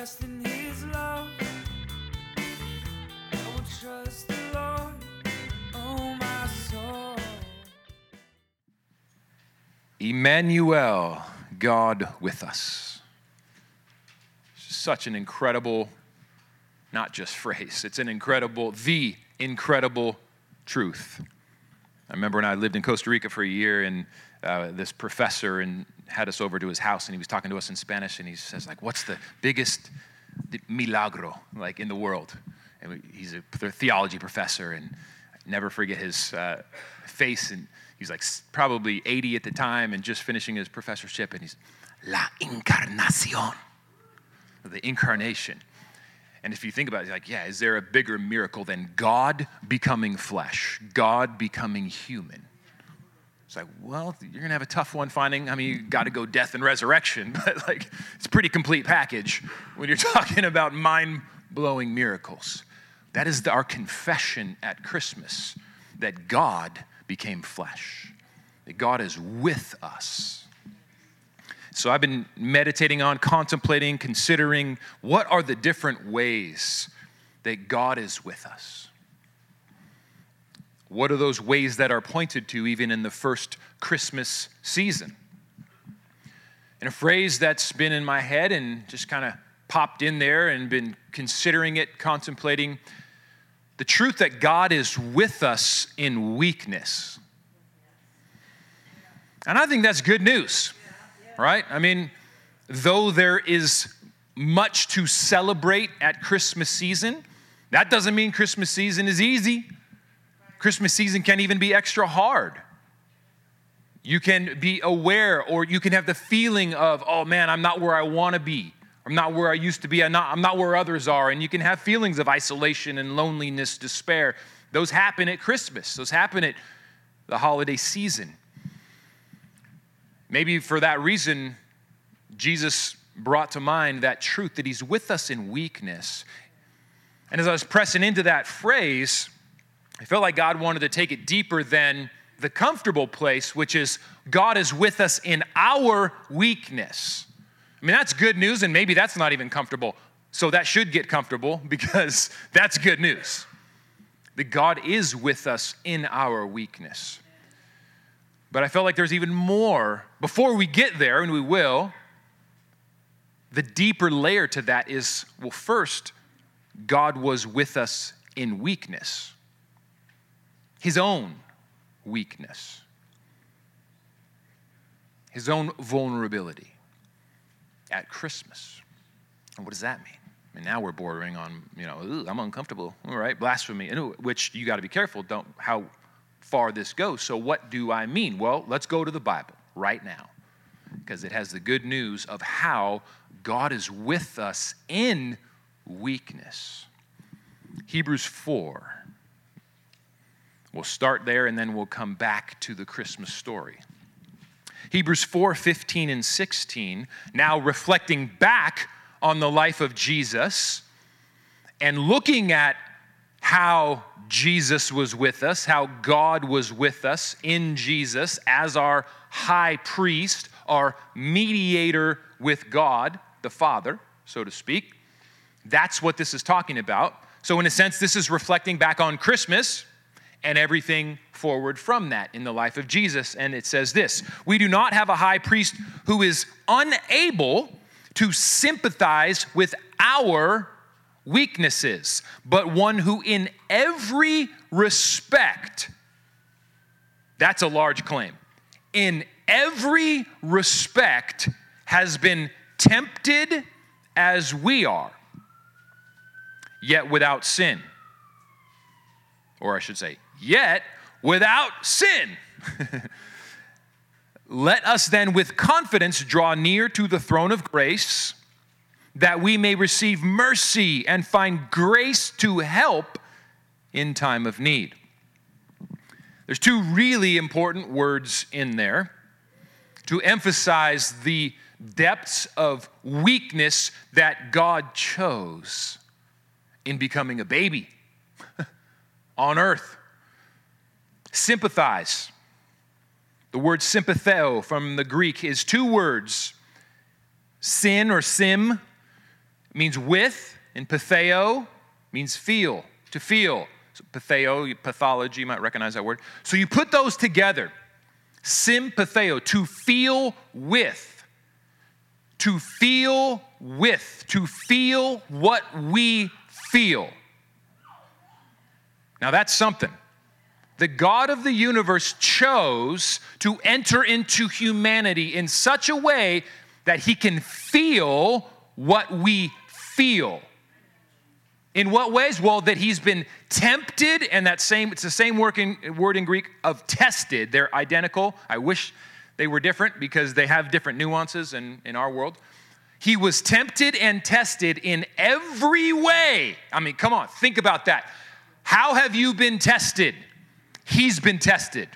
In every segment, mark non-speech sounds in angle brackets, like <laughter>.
rest in his love. I will trust the Lord, oh my soul. Immanuel, God with us. Such an incredible, not just <laughs> phrase, it's an incredible, the incredible truth. I remember when I lived in Costa Rica for a year and uh, this professor and had us over to his house and he was talking to us in Spanish and he says like, what's the biggest milagro like in the world? And he's a theology professor and I never forget his uh, face and he's like probably 80 at the time and just finishing his professorship and he's la encarnacion, the incarnation. And if you think about it, like, yeah, is there a bigger miracle than God becoming flesh, God becoming human? It's like, well, you're gonna have a tough one finding. I mean, you got to go death and resurrection, <laughs> but like, it's a pretty complete package when you're <laughs> talking about mind blowing miracles. That is our confession at Christmas that God became flesh, that God is with us. So I've been meditating on, contemplating, considering what are the different ways that God is with us. What are those ways that are pointed to even in the first Christmas season? And a phrase that's been in my head and just kind of popped in there and been considering it, contemplating the truth that God is with us in weakness. And I think that's good news, right? I mean, though there is much to celebrate at Christmas season, that doesn't mean Christmas season is easy. Christmas season can even be extra hard. You can be aware, or you can have the feeling of, oh man, I'm not where I want to be. I'm not where I used to be. I'm not, I'm not where others are. And you can have feelings of isolation and loneliness, despair. Those happen at Christmas, those happen at the holiday season. Maybe for that reason, Jesus brought to mind that truth that He's with us in weakness. And as I was pressing into that phrase, I felt like God wanted to take it deeper than the comfortable place, which is God is with us in our weakness. I mean, that's good news, and maybe that's not even comfortable. So that should get comfortable <laughs> because that's good news. That God is with us in our weakness. But I felt like there's even more. Before we get there, and we will, the deeper layer to that is well, first, God was with us in weakness, His own weakness, His own vulnerability at Christmas. And what does that mean? Mean, now we're bordering on, you know, "Ooh, I'm uncomfortable, all right, blasphemy, and which you got to be careful, don't, how far this goes. So, what do I mean? Well, let's go to the Bible right now because it has the good news of how God is with us in weakness. Hebrews 4. We'll start there and then we'll come back to the Christmas story. Hebrews 4 15 and 16, now reflecting back on the life of Jesus and looking at how Jesus was with us, how God was with us in Jesus as our high priest, our mediator with God, the Father, so to speak. That's what this is talking about. So, in a sense, this is reflecting back on Christmas and everything forward from that in the life of Jesus. And it says this We do not have a high priest who is unable to sympathize with our weaknesses, but one who in every respect, that's a large claim, in every respect has been tempted as we are, yet without sin. Or I should say, yet without sin. <laughs> Let us then with confidence draw near to the throne of grace that we may receive mercy and find grace to help in time of need. There's two really important words in there to emphasize the depths of weakness that God chose in becoming a baby <laughs> on earth. Sympathize. The word sympatheo from the Greek is two words sin or sim means with, and patheo means feel, to feel. So patheo, pathology, you might recognize that word. So you put those together. Sympatheo, to feel with. To feel with. To feel what we feel. Now that's something. The God of the universe chose to enter into humanity in such a way that he can feel what we feel. In what ways? Well, that he's been tempted, and that same, it's the same word in, word in Greek of tested. They're identical. I wish they were different because they have different nuances in, in our world. He was tempted and tested in every way. I mean, come on, think about that. How have you been tested? He's been tested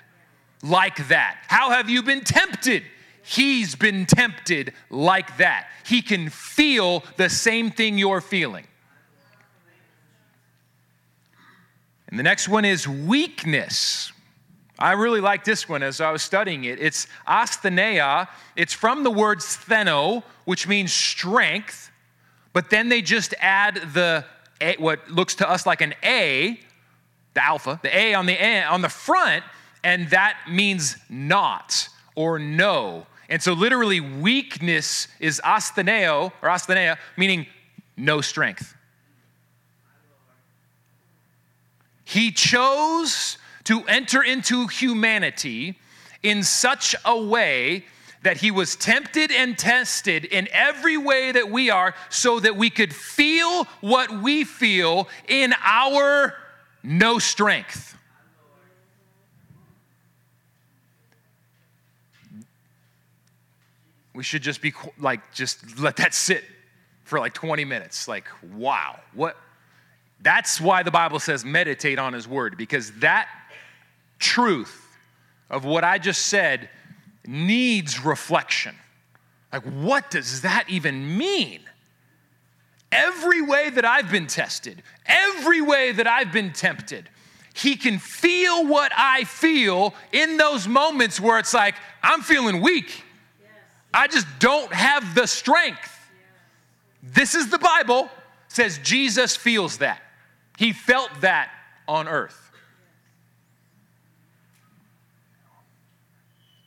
like that. How have you been tempted? He's been tempted like that. He can feel the same thing you're feeling. And the next one is weakness. I really like this one as I was studying it. It's asthenia. It's from the word stheno, which means strength, but then they just add the what looks to us like an A, the alpha, the A on the a, on the front, and that means not or no. And so literally weakness is astheneo or asthenea, meaning no strength. He chose to enter into humanity in such a way that he was tempted and tested in every way that we are so that we could feel what we feel in our no strength. We should just be like, just let that sit for like 20 minutes. Like, wow, what? That's why the Bible says meditate on his word, because that truth of what I just said needs reflection. Like, what does that even mean? Every way that I've been tested, every way that I've been tempted, he can feel what I feel in those moments where it's like, I'm feeling weak. I just don't have the strength. This is the Bible, says Jesus feels that. He felt that on earth.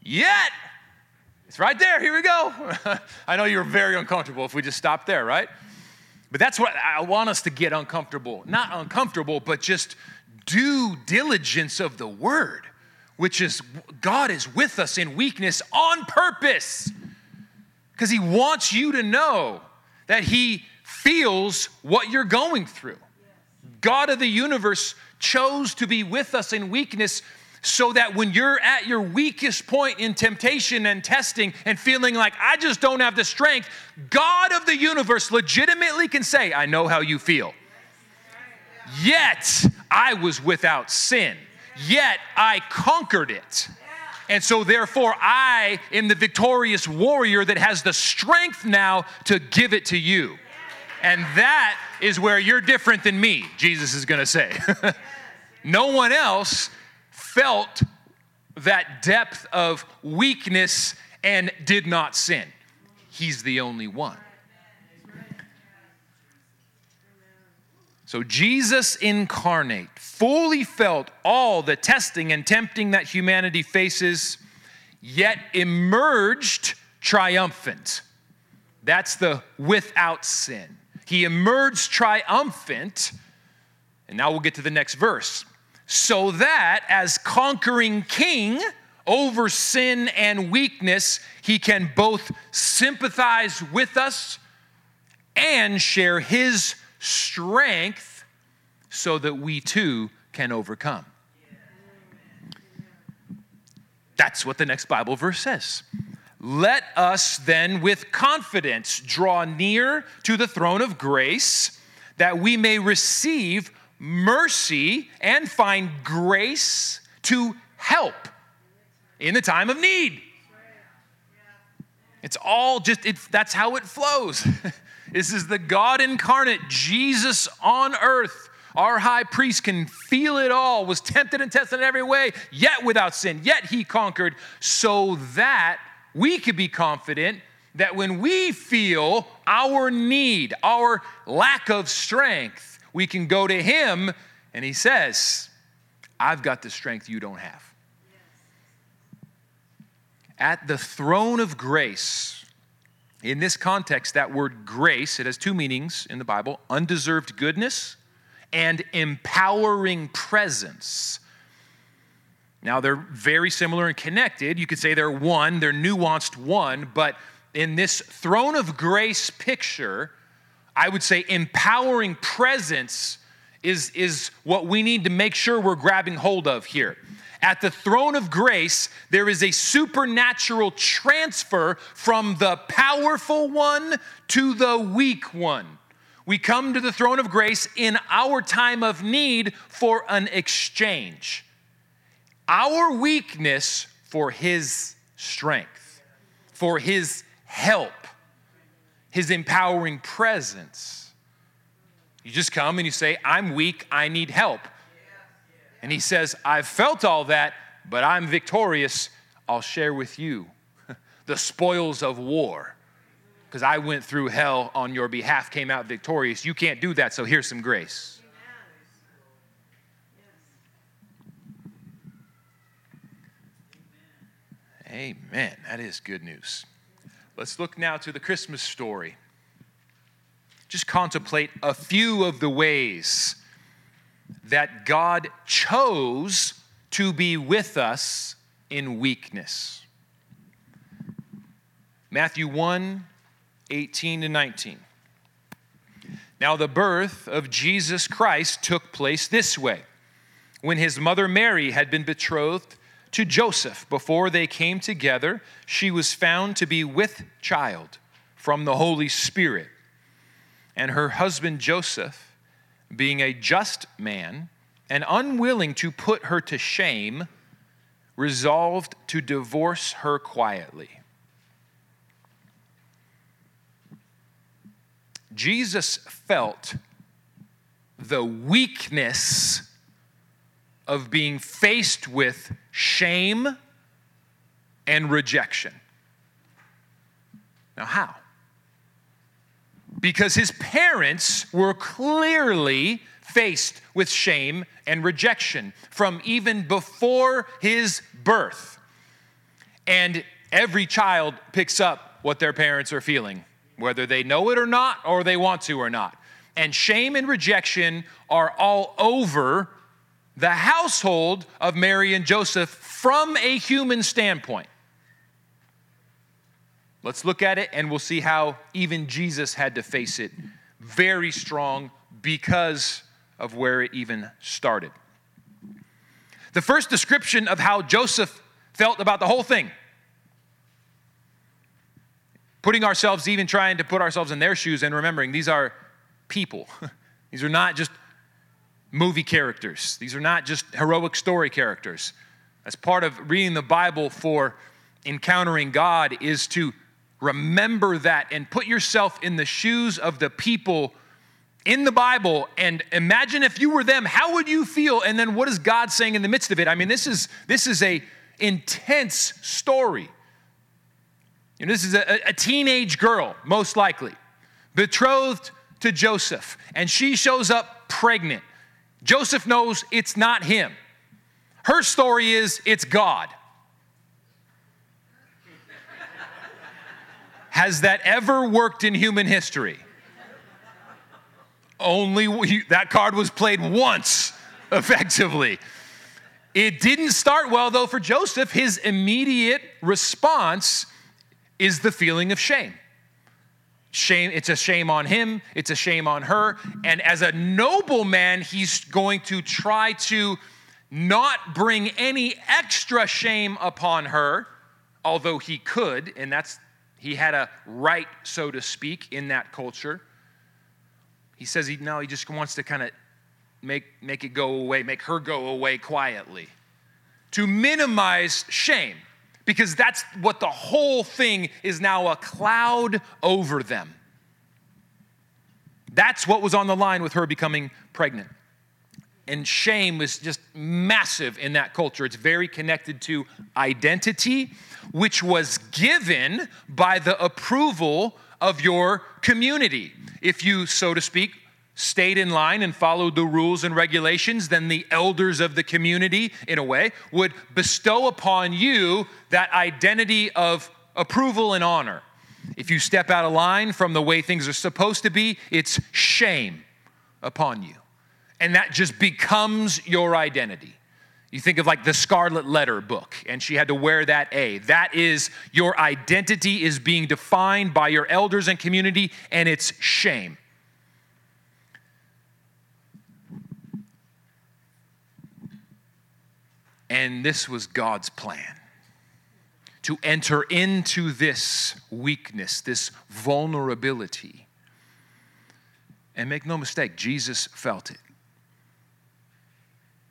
Yet, it's right there. Here we go. <laughs> I know you're very uncomfortable if we just stop there, right? But that's what I want us to get uncomfortable. Not uncomfortable, but just due diligence of the word, which is God is with us in weakness on purpose. Because he wants you to know that he feels what you're going through. God of the universe chose to be with us in weakness so that when you're at your weakest point in temptation and testing and feeling like I just don't have the strength, God of the universe legitimately can say, I know how you feel. Yet I was without sin, yet I conquered it. And so, therefore, I am the victorious warrior that has the strength now to give it to you. And that is where you're different than me, Jesus is gonna say. <laughs> no one else felt that depth of weakness and did not sin. He's the only one. So Jesus incarnate fully felt all the testing and tempting that humanity faces, yet emerged triumphant. That's the without sin. He emerged triumphant. And now we'll get to the next verse so that as conquering king over sin and weakness, he can both sympathize with us and share his strength so that we too can overcome. That's what the next Bible verse says. Let us then with confidence draw near to the throne of grace that we may receive mercy and find grace to help in the time of need. It's all just, it's, that's how it flows. <laughs> this is the God incarnate, Jesus on earth. Our high priest can feel it all, was tempted and tested in every way, yet without sin, yet he conquered, so that we could be confident that when we feel our need, our lack of strength, we can go to Him and He says, I've got the strength you don't have. At the throne of grace, in this context, that word grace, it has two meanings in the Bible undeserved goodness and empowering presence. Now, they're very similar and connected. You could say they're one, they're nuanced one, but in this throne of grace picture, I would say empowering presence is, is what we need to make sure we're grabbing hold of here. At the throne of grace, there is a supernatural transfer from the powerful one to the weak one. We come to the throne of grace in our time of need for an exchange. Our weakness for his strength, for his help, his empowering presence. You just come and you say, I'm weak, I need help. And he says, I've felt all that, but I'm victorious. I'll share with you <laughs> the spoils of war. Because I went through hell on your behalf, came out victorious. You can't do that, so here's some grace. Amen. That is good news. Let's look now to the Christmas story. Just contemplate a few of the ways that God chose to be with us in weakness. Matthew 1 18 to 19. Now, the birth of Jesus Christ took place this way. When his mother Mary had been betrothed to Joseph, before they came together, she was found to be with child from the Holy Spirit. And her husband Joseph, being a just man and unwilling to put her to shame, resolved to divorce her quietly. Jesus felt the weakness of being faced with shame and rejection. Now, how? Because his parents were clearly faced with shame and rejection from even before his birth. And every child picks up what their parents are feeling, whether they know it or not, or they want to or not. And shame and rejection are all over the household of Mary and Joseph from a human standpoint. Let's look at it and we'll see how even Jesus had to face it very strong because of where it even started. The first description of how Joseph felt about the whole thing, putting ourselves, even trying to put ourselves in their shoes and remembering these are people. <laughs> these are not just movie characters, these are not just heroic story characters. As part of reading the Bible for encountering God is to remember that and put yourself in the shoes of the people in the Bible and imagine if you were them, how would you feel? And then what is God saying in the midst of it? I mean, this is this is a intense story. You know, this is a, a teenage girl, most likely, betrothed to Joseph, and she shows up pregnant. Joseph knows it's not him. Her story is it's God. Has that ever worked in human history? Only that card was played once <laughs> effectively. It didn't start well though for Joseph. His immediate response is the feeling of shame. Shame, it's a shame on him, it's a shame on her. And as a noble man, he's going to try to not bring any extra shame upon her, although he could, and that's he had a right, so to speak, in that culture. He says he no, he just wants to kind of make, make it go away, make her go away quietly. To minimize shame because that's what the whole thing is now a cloud over them. That's what was on the line with her becoming pregnant. And shame was just massive in that culture. It's very connected to identity. which was given by the approval of your community. If you, so to speak, stayed in line and followed the rules and regulations, then the elders of the community, in a way, would bestow upon you that identity of approval and honor. If you step out of line from the way things are supposed to be, it's shame upon you. And that just becomes your identity. You think of like the Scarlet Letter book, and she had to wear that A. That is your identity is being defined by your elders and community, and it's shame. And this was God's plan to enter into this weakness, this vulnerability. And make no mistake, Jesus felt it.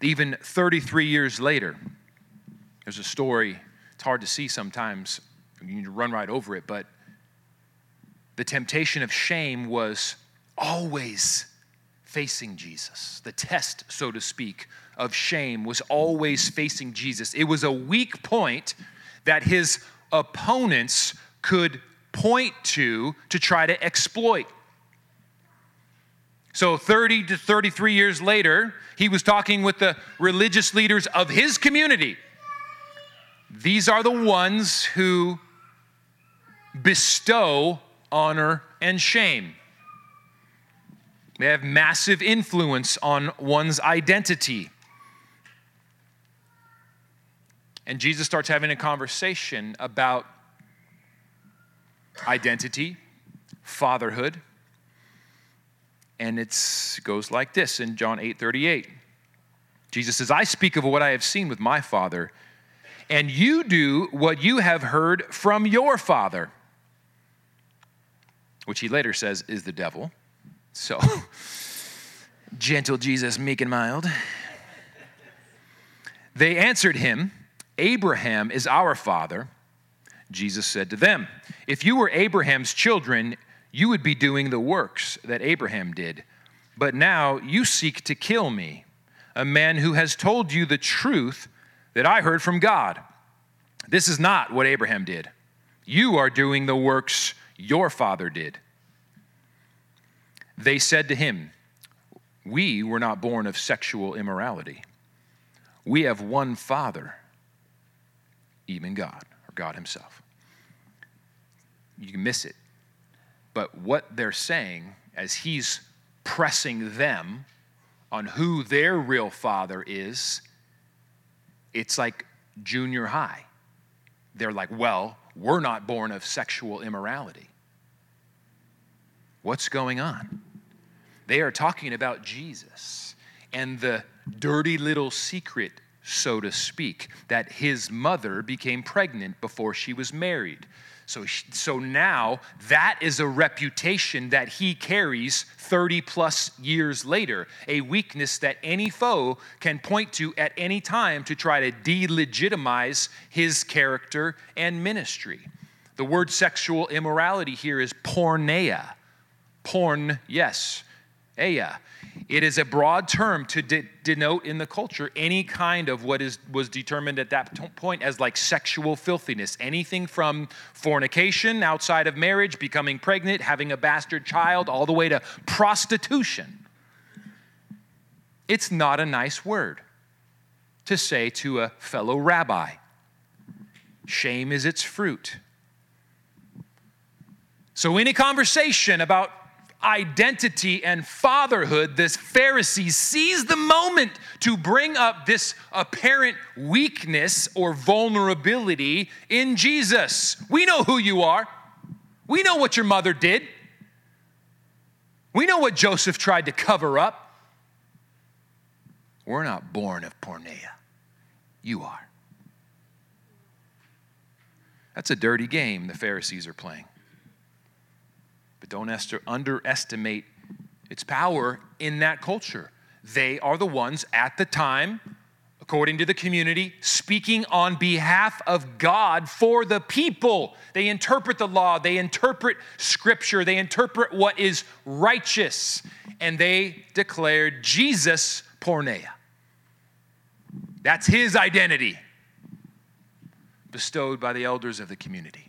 Even 33 years later, there's a story, it's hard to see sometimes, you need to run right over it, but the temptation of shame was always facing Jesus. The test, so to speak, of shame was always facing Jesus. It was a weak point that his opponents could point to to try to exploit. So, 30 to 33 years later, he was talking with the religious leaders of his community. These are the ones who bestow honor and shame. They have massive influence on one's identity. And Jesus starts having a conversation about identity, fatherhood, and it goes like this in John 8 38. Jesus says, I speak of what I have seen with my Father, and you do what you have heard from your Father, which he later says is the devil. So, <laughs> gentle Jesus, meek and mild. They answered him, Abraham is our father. Jesus said to them, If you were Abraham's children, you would be doing the works that Abraham did. But now you seek to kill me, a man who has told you the truth that I heard from God. This is not what Abraham did. You are doing the works your father did. They said to him, We were not born of sexual immorality. We have one father, even God, or God Himself. You can miss it but what they're saying as he's pressing them on who their real father is, it's like junior high. They're like, well, we're not born of sexual immorality. What's going on? They are talking about Jesus and the dirty little secret, so to speak, that his mother became pregnant before she was married. So, so now that is a reputation that he carries 30 plus years later, a weakness that any foe can point to at any time to try to delegitimize his character and ministry. The word sexual immorality here is porneia. Porn, yes, ea. It is a broad term to de- denote in the culture any kind of what is, was determined at that t- point as like sexual filthiness. Anything from fornication outside of marriage, becoming pregnant, having a bastard child, all the way to prostitution. It's not a nice word to say to a fellow rabbi. Shame is its fruit. So, any conversation about identity and fatherhood, this Pharisee sees the moment to bring up this apparent weakness or vulnerability in Jesus. We know who you are, we know what your mother did, we know what Joseph tried to cover up. We're not born of porneia. You are. That's a dirty game the Pharisees are playing. But don't underestimate its power in that culture. They are the ones at the time, according to the community, speaking on behalf of God for the people. They interpret the law, they interpret scripture, they interpret what is righteous, and they declared Jesus porneia. That's his identity bestowed by the elders of the community.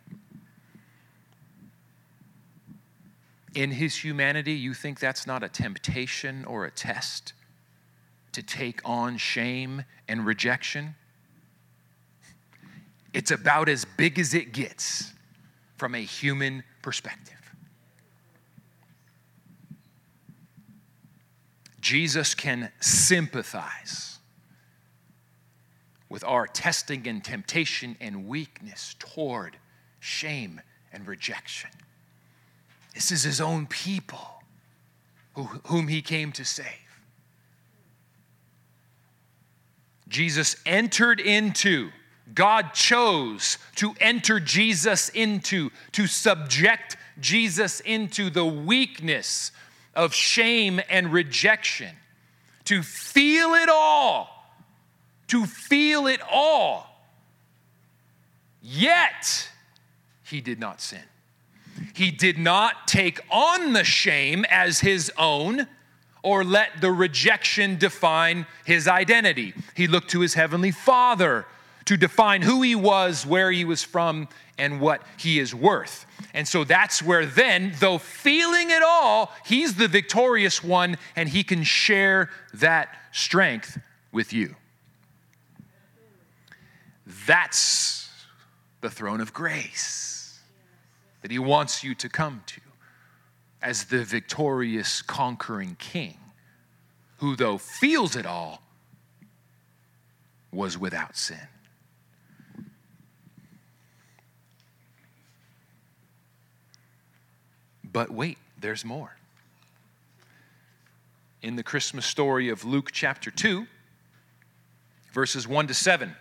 In his humanity, you think that's not a temptation or a test to take on shame and rejection? It's about as big as it gets from a human perspective. Jesus can sympathize with our testing and temptation and weakness toward shame and rejection. This is his own people who, whom he came to save. Jesus entered into, God chose to enter Jesus into, to subject Jesus into the weakness of shame and rejection, to feel it all, to feel it all. Yet, he did not sin. He did not take on the shame as his own or let the rejection define his identity. He looked to his heavenly Father to define who he was, where he was from, and what he is worth. And so that's where then, though feeling it all, he's the victorious one and he can share that strength with you. That's the throne of grace that he wants you to come to as the victorious, conquering king who, though feels it all, was without sin. But wait, there's more. In the Christmas story of Luke chapter 2, verses 1 to 7,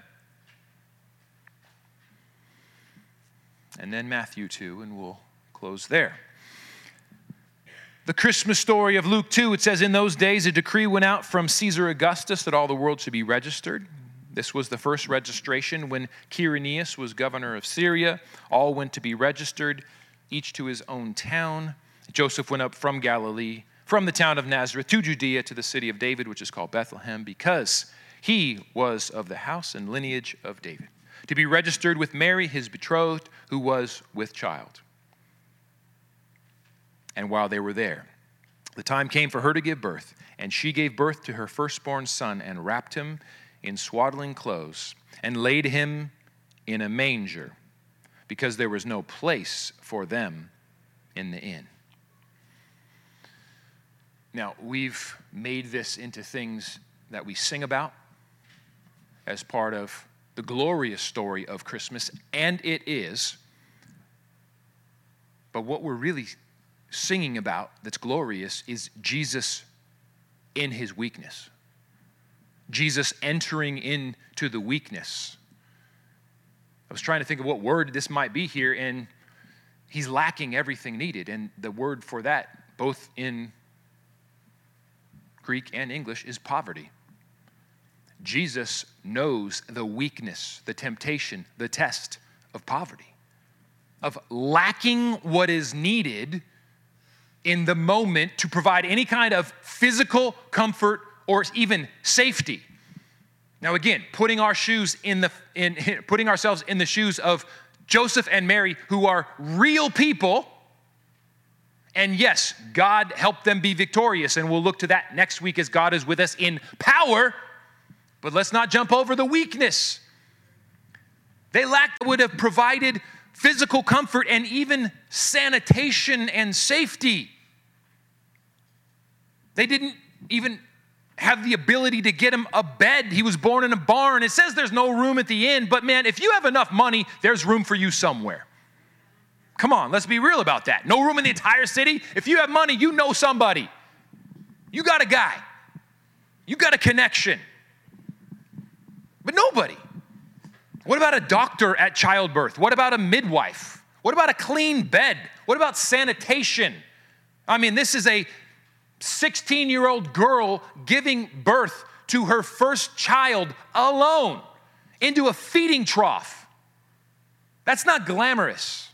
and then Matthew 2, and we'll close there. The Christmas story of Luke 2, it says, In those days a decree went out from Caesar Augustus that all the world should be registered. This was the first registration when Quirinius was governor of Syria. All went to be registered each to his own town. Joseph went up from Galilee, from the town of Nazareth to Judea to the city of David, which is called Bethlehem, because he was of the house and lineage of David, to be registered with Mary, his betrothed, who was with child. And while they were there, the time came for her to give birth, and she gave birth to her firstborn son and wrapped him in swaddling clothes and laid him in a manger because there was no place for them in the inn. Now, we've made this into things that we sing about as part of the glorious story of Christmas, and it is. But what we're really singing about that's glorious is Jesus in his weakness. Jesus entering into the weakness I was trying to think of what word this might be here, and he's lacking everything needed. And the word for that, both in Greek and English, is poverty. Jesus knows the weakness, the temptation, the test of poverty, of lacking what is needed in the moment to provide any kind of physical comfort or even safety. Now, again, putting our shoes in the in, <laughs> putting ourselves in the shoes of Joseph and Mary, who are real people. And yes, God helped them be victorious, and we'll look to that next week as God is with us in power. But let's not jump over the weakness. They lacked would have provided physical comfort and even sanitation and safety. They didn't even have the ability to get him a bed. He was born in a barn. It says there's no room at the inn, but man, if you have enough money, there's room for you somewhere. Come on, let's be real about that. No room in the entire city. If you have money, you know somebody. You got a guy. You got a connection. But nobody. What about a doctor at childbirth? What about a midwife? What about a clean bed? What about sanitation? I mean, this is a 16 year old girl giving birth to her first child alone into a feeding trough. That's not glamorous.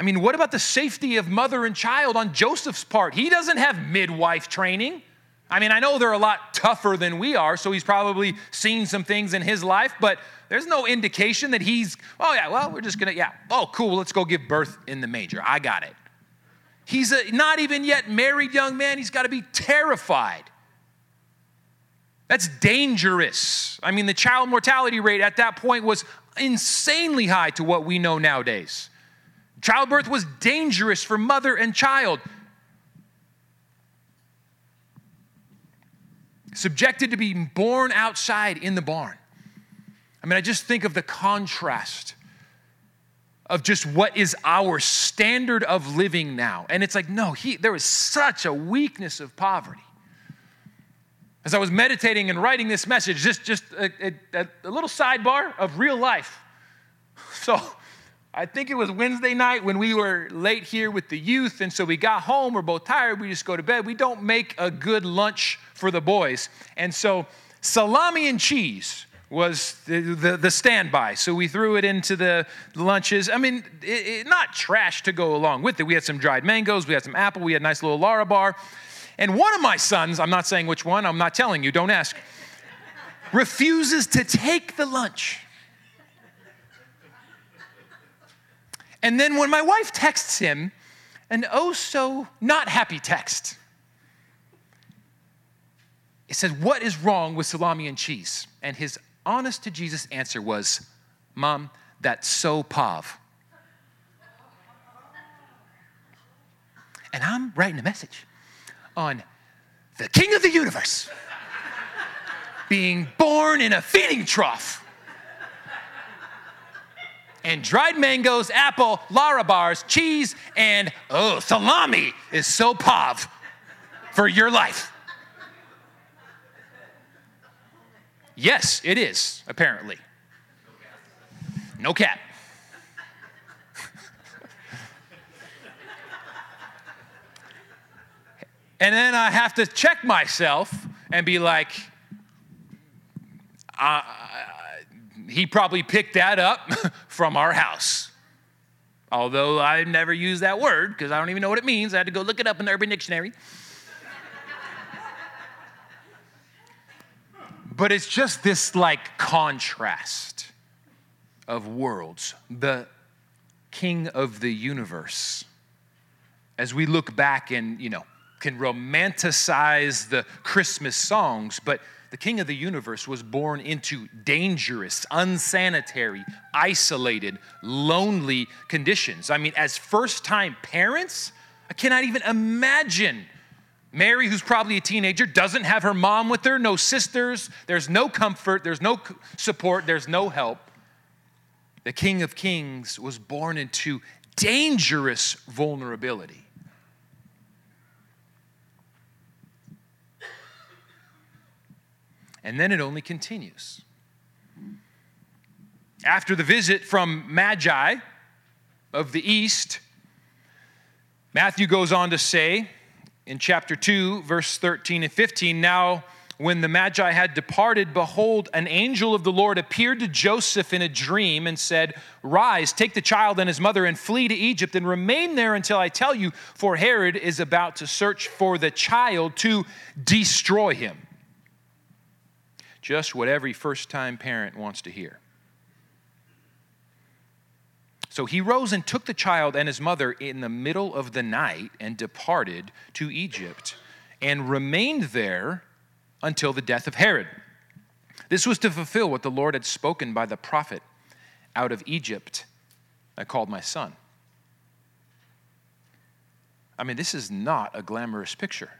I mean, what about the safety of mother and child on Joseph's part? He doesn't have midwife training. I mean, I know they're a lot tougher than we are, so he's probably seen some things in his life, but there's no indication that he's, oh, yeah, well, we're just gonna, yeah, oh, cool, let's go give birth in the manger. I got it. He's a not even yet married young man. He's got to be terrified. That's dangerous. I mean, the child mortality rate at that point was insanely high to what we know nowadays. Childbirth was dangerous for mother and child. Subjected to being born outside in the barn. I mean, I just think of the contrast of just what is our standard of living now. And it's like, no, he, there is such a weakness of poverty. As I was meditating and writing this message, just, just a, a, a little sidebar of real life. <laughs> So, I think it was Wednesday night when we were late here with the youth, and so we got home. We're both tired. We just go to bed. We don't make a good lunch for the boys. And so, salami and cheese was the, the, the, standby. So we threw it into the lunches. I mean, it, it, not trash to go along with it. We had some dried mangoes, we had some apple, we had a nice little Larabar. And one of my sons, I'm not saying which one, I'm not telling you, don't ask, refuses to take the lunch. And then when my wife texts him, an oh so not happy text. It says, What is wrong with salami and cheese? And his honest to Jesus answer was, Mom, that's so pav. And I'm writing a message on the king of the universe being born in a feeding trough. And dried mangoes, apple, Larabars, cheese, and oh, salami is so pav for your life. Yes, it is, apparently. No cap. <laughs> and then I have to check myself and be like, uh, he probably picked that up <laughs> from our house. Although I never use that word because I don't even know what it means. I had to go look it up in the Urban Dictionary. But it's just this like contrast of worlds. The king of the universe. As we look back and, you know, can romanticize the Christmas songs, but the king of the universe was born into dangerous, unsanitary, isolated, lonely conditions. I mean, as first time parents, I cannot even imagine Mary, who's probably a teenager, doesn't have her mom with her, no sisters, there's no comfort, there's no support, there's no help. The King of Kings was born into dangerous vulnerability. And then it only continues. After the visit from Magi of the East, Matthew goes on to say, in chapter 2, verse 13 and 15. Now, when the Magi had departed, behold, an angel of the Lord appeared to Joseph in a dream and said, Rise, take the child and his mother and flee to Egypt and remain there until I tell you, for Herod is about to search for the child to destroy him. Just what every first time parent wants to hear. So he rose and took the child and his mother in the middle of the night and departed to Egypt and remained there until the death of Herod. This was to fulfill what the Lord had spoken by the prophet out of Egypt, I called my son. I mean, this is not a glamorous picture.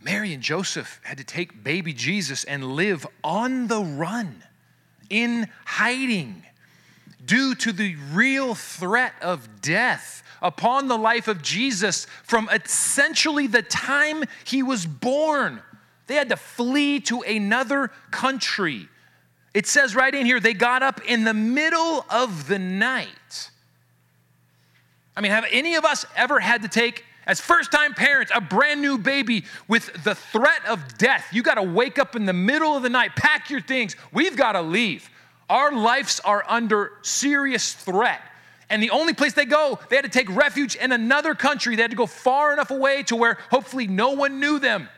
Mary and Joseph had to take baby Jesus and live on the run, in hiding due to the real threat of death upon the life of Jesus from essentially the time he was born. They had to flee to another country. It says right in here, they got up in the middle of the night. I mean, have any of us ever had to take, as first time parents, a brand new baby with the threat of death? You got to wake up in the middle of the night, pack your things, we've got to leave. Our lives are under serious threat. And the only place they go, they had to take refuge in another country. They had to go far enough away to where hopefully no one knew them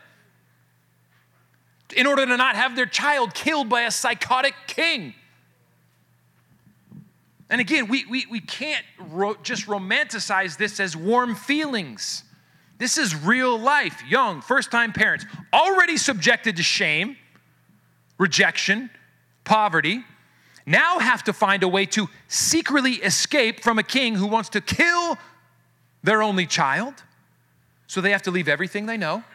in order to not have their child killed by a psychotic king. And again, we, we, we can't ro- just romanticize this as warm feelings. This is real life. Young, first time parents, already subjected to shame, rejection, poverty, now have to find a way to secretly escape from a king who wants to kill their only child. So they have to leave everything they know.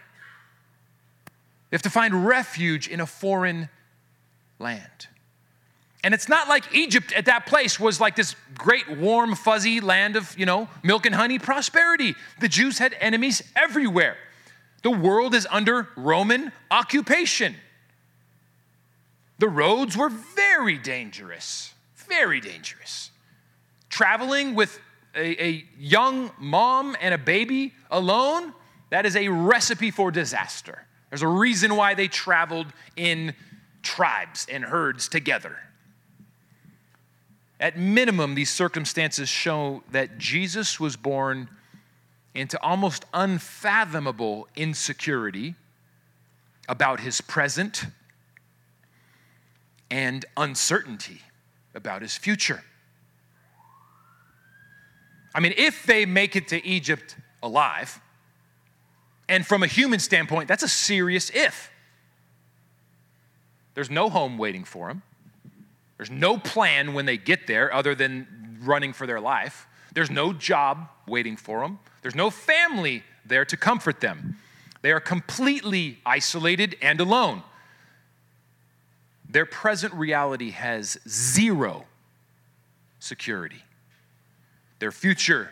They have to find refuge in a foreign land. And it's not like Egypt at that place was like this great, warm, fuzzy land of, you know, milk and honey prosperity. The Jews had enemies everywhere. The world is under Roman occupation. The roads were very dangerous, very dangerous. Traveling with a, a, young mom and a baby alone, that is a recipe for disaster. There's a reason why they traveled in tribes and herds together. At minimum, these circumstances show that Jesus was born into almost unfathomable insecurity about his present and uncertainty about his future. I mean, if they make it to Egypt alive, and from a human standpoint, that's a serious if. There's no home waiting for them. There's no plan when they get there other than running for their life. There's no job waiting for them. There's no family there to comfort them. They are completely isolated and alone. Their present reality has zero security. Their future,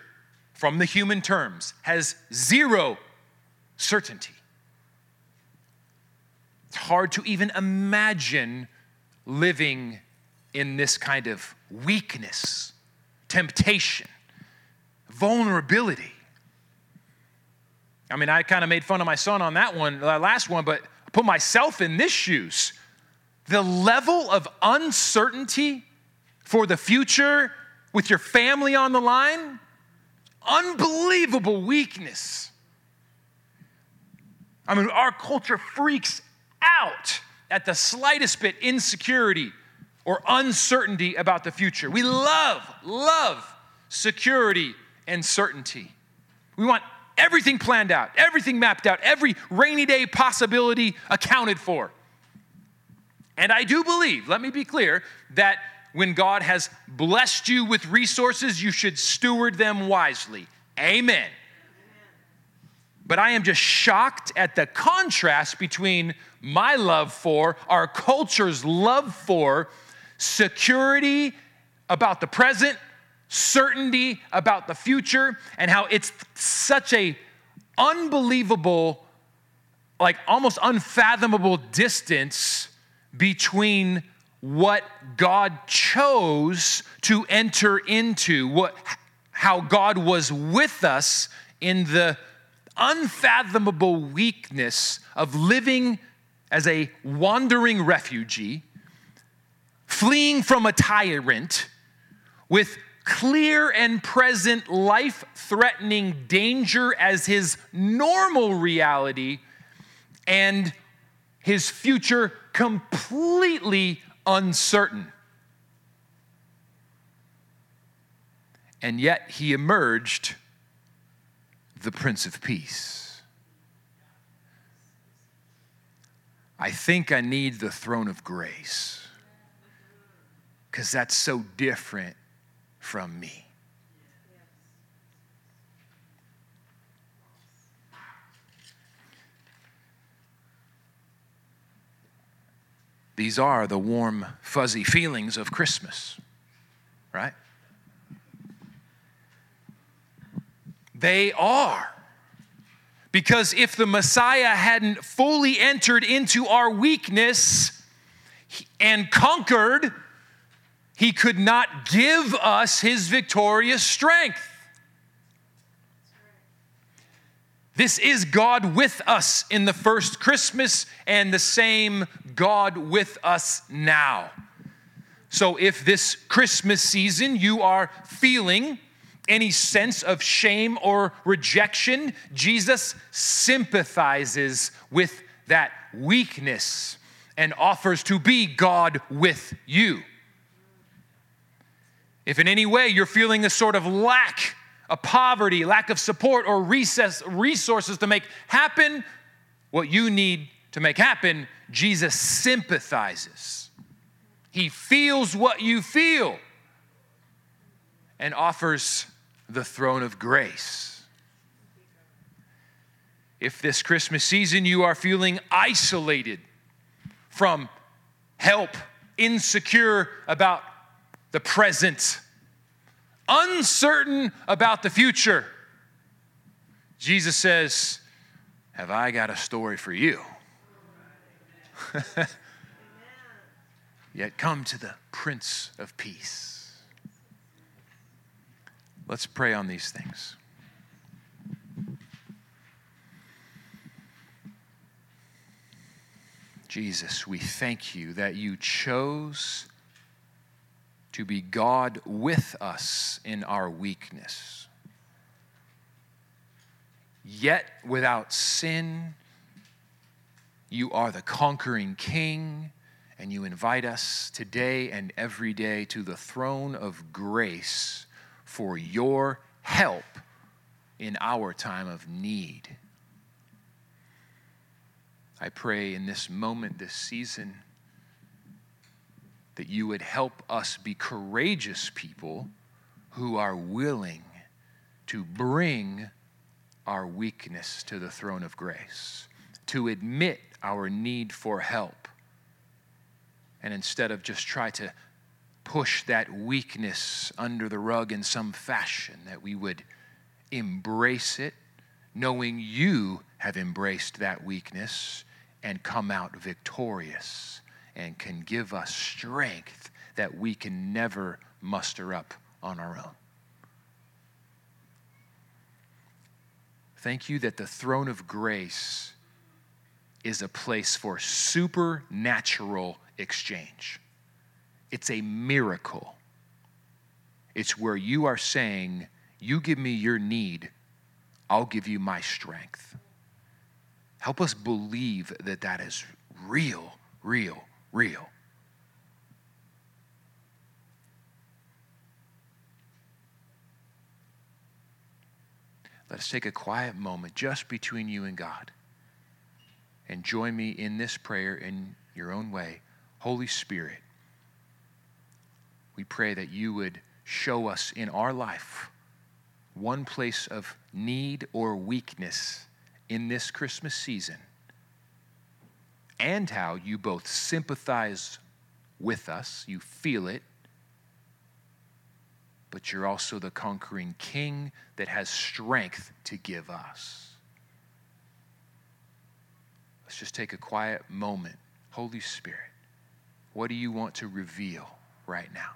from the human terms, has zero certainty. It's hard to even imagine living in this kind of weakness, temptation, vulnerability. I mean, I kind of made fun of my son on that one, that last one, but put myself in this shoes. The level of uncertainty for the future with your family on the line, unbelievable weakness. I mean, our culture freaks out at the slightest bit insecurity or uncertainty about the future. We love, love security and certainty. We want everything planned out, everything mapped out, every rainy day possibility accounted for. And I do believe, let me be clear, that when God has blessed you with resources, you should steward them wisely. Amen. But I am just shocked at the contrast between my love for, our culture's love for, security about the present, certainty about the future, and how it's such a unbelievable, like almost unfathomable distance between what God chose to enter into, what how God was with us in the unfathomable weakness of living as a wandering refugee fleeing from a tyrant with clear and present life threatening danger as his normal reality and his future completely uncertain. And yet he emerged the Prince of Peace. I think I need the throne of grace because that's so different from me. These are the warm, fuzzy feelings of Christmas, right? They are. Because if the Messiah hadn't fully entered into our weakness and conquered he could not give us his victorious strength. This is God with us in the first Christmas and the same God with us now. So if this Christmas season you are feeling any sense of shame or rejection, Jesus sympathizes with that weakness and offers to be God with you. If in any way you're feeling a sort of lack, a poverty, lack of support, or recess, resources to make happen what you need to make happen, Jesus sympathizes. He feels what you feel and offers the throne of grace. If this Christmas season you are feeling isolated from help, insecure about the present, uncertain about the future, Jesus says, Have I got a story for you? <laughs> Yet come to the Prince of Peace. Let's pray on these things. Jesus, we thank you that you chose to be God with us in our weakness. Yet without sin, you are the conquering king, and you invite us today and every day to the throne of grace for your help in our time of need. I pray in this moment, this season, that you would help us be courageous people who are willing to bring our weakness to the throne of grace, to admit our need for help, and instead of just try to push that weakness under the rug in some fashion, that we would embrace it, knowing you have embraced that weakness and come out victorious and can give us strength that we can never muster up on our own. Thank you that the throne of grace is a place for supernatural exchange. It's a miracle. It's where you are saying, You give me your need, I'll give you my strength. Help us believe that that is real, real, real. Let us take a quiet moment just between you and God. And join me in this prayer in your own way. Holy Spirit, we pray that you would show us in our life one place of need or weakness in this Christmas season, and how you both sympathize with us, you feel it, but you're also the conquering king that has strength to give us. Let's just take a quiet moment. Holy Spirit, what do you want to reveal right now?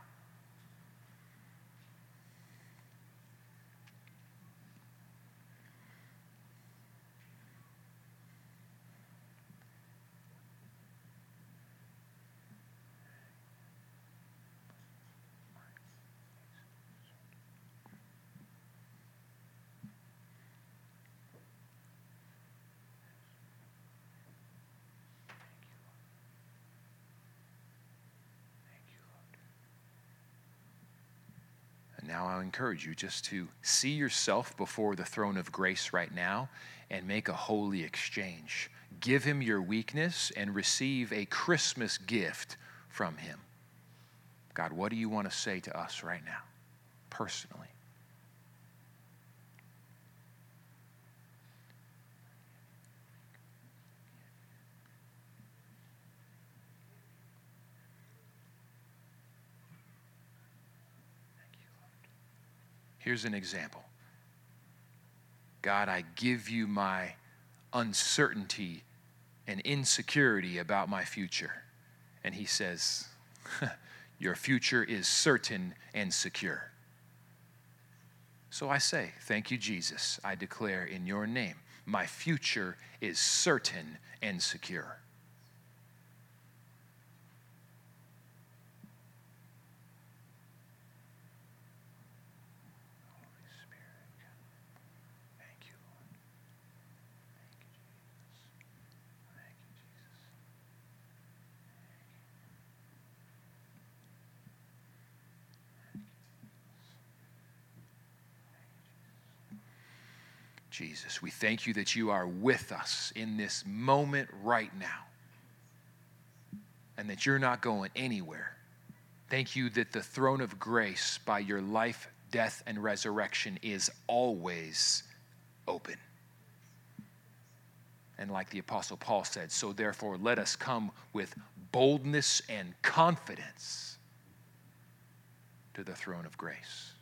Now I encourage you just to see yourself before the throne of grace right now and make a holy exchange. Give him your weakness and receive a Christmas gift from him. God, what do you want to say to us right now, personally? Here's an example God, I give you my uncertainty and insecurity about my future. And he says, <laughs> Your future is certain and secure. So I say, Thank you, Jesus. I declare in your name, my future is certain and secure. Jesus, we thank you that you are with us in this moment right now and that you're not going anywhere. Thank you that the throne of grace by your life, death, and resurrection is always open. And like the Apostle Paul said, so therefore let us come with boldness and confidence to the throne of grace,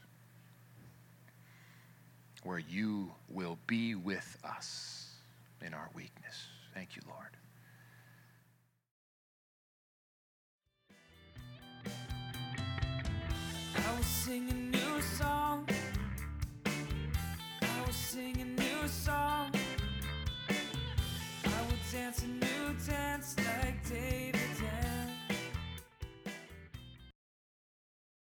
where you will be with us in our weakness. Thank you, Lord. I will sing a new song. I will sing a new song. I will dance a new dance like David.